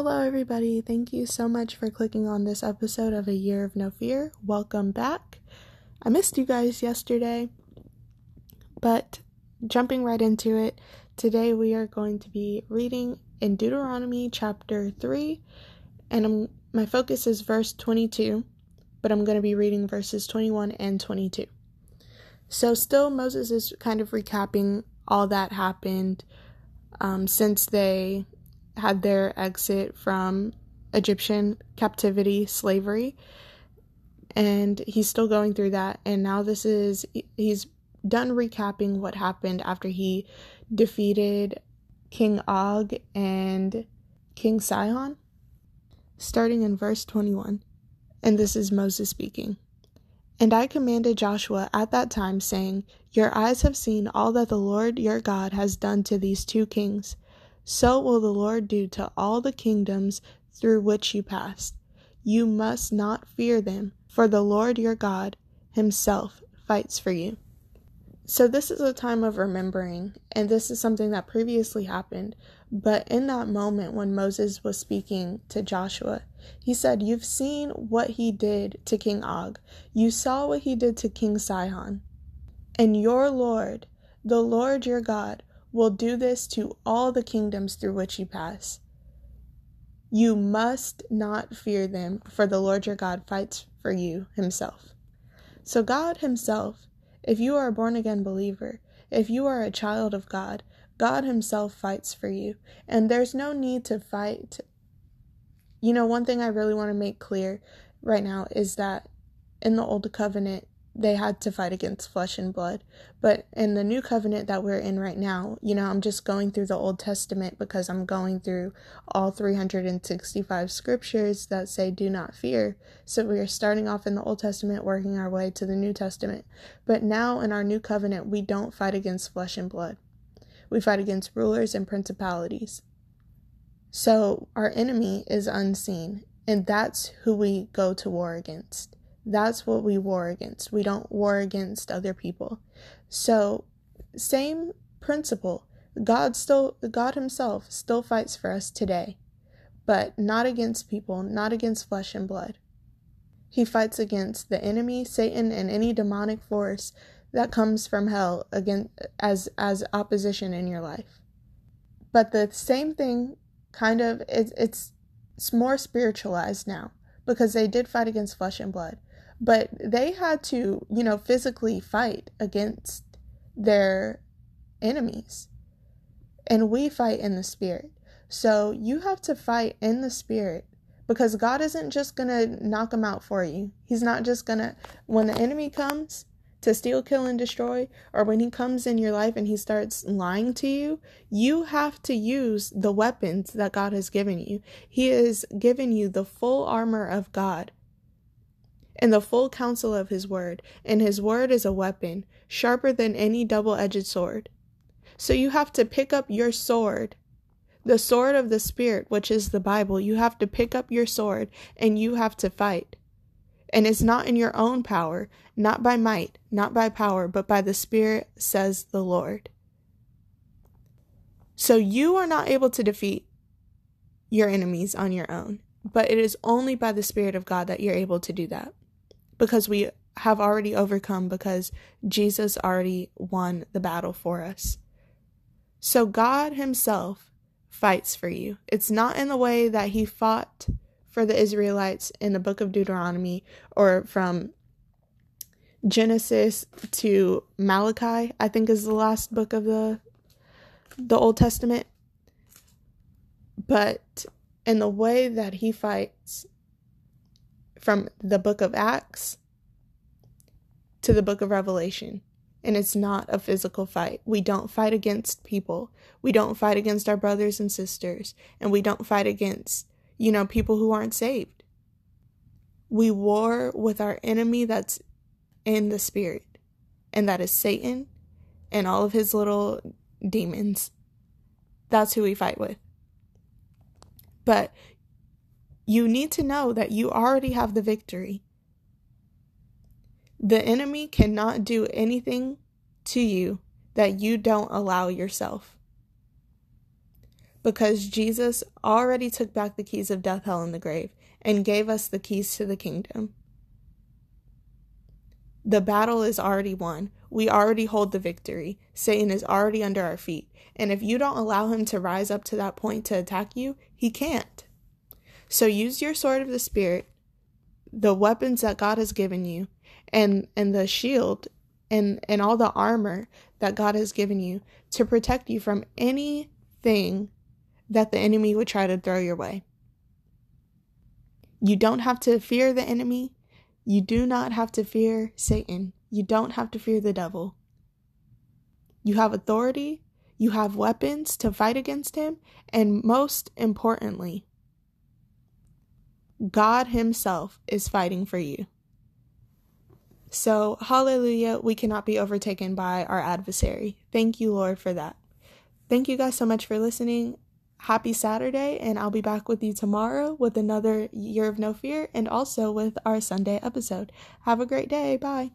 Hello, everybody. Thank you so much for clicking on this episode of A Year of No Fear. Welcome back. I missed you guys yesterday, but jumping right into it, today we are going to be reading in Deuteronomy chapter 3, and I'm, my focus is verse 22, but I'm going to be reading verses 21 and 22. So, still, Moses is kind of recapping all that happened um, since they had their exit from Egyptian captivity, slavery, and he's still going through that. And now this is, he's done recapping what happened after he defeated King Og and King Sihon, starting in verse 21. And this is Moses speaking. And I commanded Joshua at that time, saying, Your eyes have seen all that the Lord your God has done to these two kings. So will the Lord do to all the kingdoms through which you passed. You must not fear them, for the Lord your God himself fights for you. So, this is a time of remembering, and this is something that previously happened. But in that moment when Moses was speaking to Joshua, he said, You've seen what he did to King Og, you saw what he did to King Sihon. And your Lord, the Lord your God, will do this to all the kingdoms through which you pass. You must not fear them, for the Lord your God fights for you himself. So, God himself if you are a born again believer, if you are a child of God, God Himself fights for you. And there's no need to fight. You know, one thing I really want to make clear right now is that in the Old Covenant, they had to fight against flesh and blood. But in the new covenant that we're in right now, you know, I'm just going through the Old Testament because I'm going through all 365 scriptures that say do not fear. So we are starting off in the Old Testament, working our way to the New Testament. But now in our new covenant, we don't fight against flesh and blood, we fight against rulers and principalities. So our enemy is unseen, and that's who we go to war against. That's what we war against. We don't war against other people. So, same principle. God still God himself still fights for us today, but not against people, not against flesh and blood. He fights against the enemy, Satan, and any demonic force that comes from hell against as as opposition in your life. But the same thing kind of it's it's, it's more spiritualized now because they did fight against flesh and blood but they had to, you know, physically fight against their enemies. And we fight in the spirit. So you have to fight in the spirit because God isn't just going to knock them out for you. He's not just going to, when the enemy comes to steal, kill, and destroy, or when he comes in your life and he starts lying to you, you have to use the weapons that God has given you. He has given you the full armor of God and the full counsel of his word, and his word is a weapon, sharper than any double edged sword. So you have to pick up your sword, the sword of the Spirit, which is the Bible. You have to pick up your sword and you have to fight. And it's not in your own power, not by might, not by power, but by the Spirit, says the Lord. So you are not able to defeat your enemies on your own, but it is only by the Spirit of God that you're able to do that because we have already overcome because Jesus already won the battle for us. So God Himself fights for you. It's not in the way that He fought for the Israelites in the book of Deuteronomy or from Genesis to Malachi, I think is the last book of the the Old Testament. But in the way that he fights from the book of Acts to the book of Revelation. And it's not a physical fight. We don't fight against people. We don't fight against our brothers and sisters. And we don't fight against, you know, people who aren't saved. We war with our enemy that's in the spirit, and that is Satan and all of his little demons. That's who we fight with. But you need to know that you already have the victory. The enemy cannot do anything to you that you don't allow yourself. because Jesus already took back the keys of death, hell, and the grave and gave us the keys to the kingdom. The battle is already won. We already hold the victory. Satan is already under our feet. And if you don't allow him to rise up to that point to attack you, he can't. So use your sword of the Spirit, the weapons that God has given you, and, and the shield and, and all the armor that God has given you to protect you from anything that the enemy would try to throw your way. You don't have to fear the enemy. You do not have to fear Satan. You don't have to fear the devil. You have authority, you have weapons to fight against him, and most importantly, God Himself is fighting for you. So, hallelujah, we cannot be overtaken by our adversary. Thank you, Lord, for that. Thank you guys so much for listening. Happy Saturday, and I'll be back with you tomorrow with another Year of No Fear and also with our Sunday episode. Have a great day. Bye.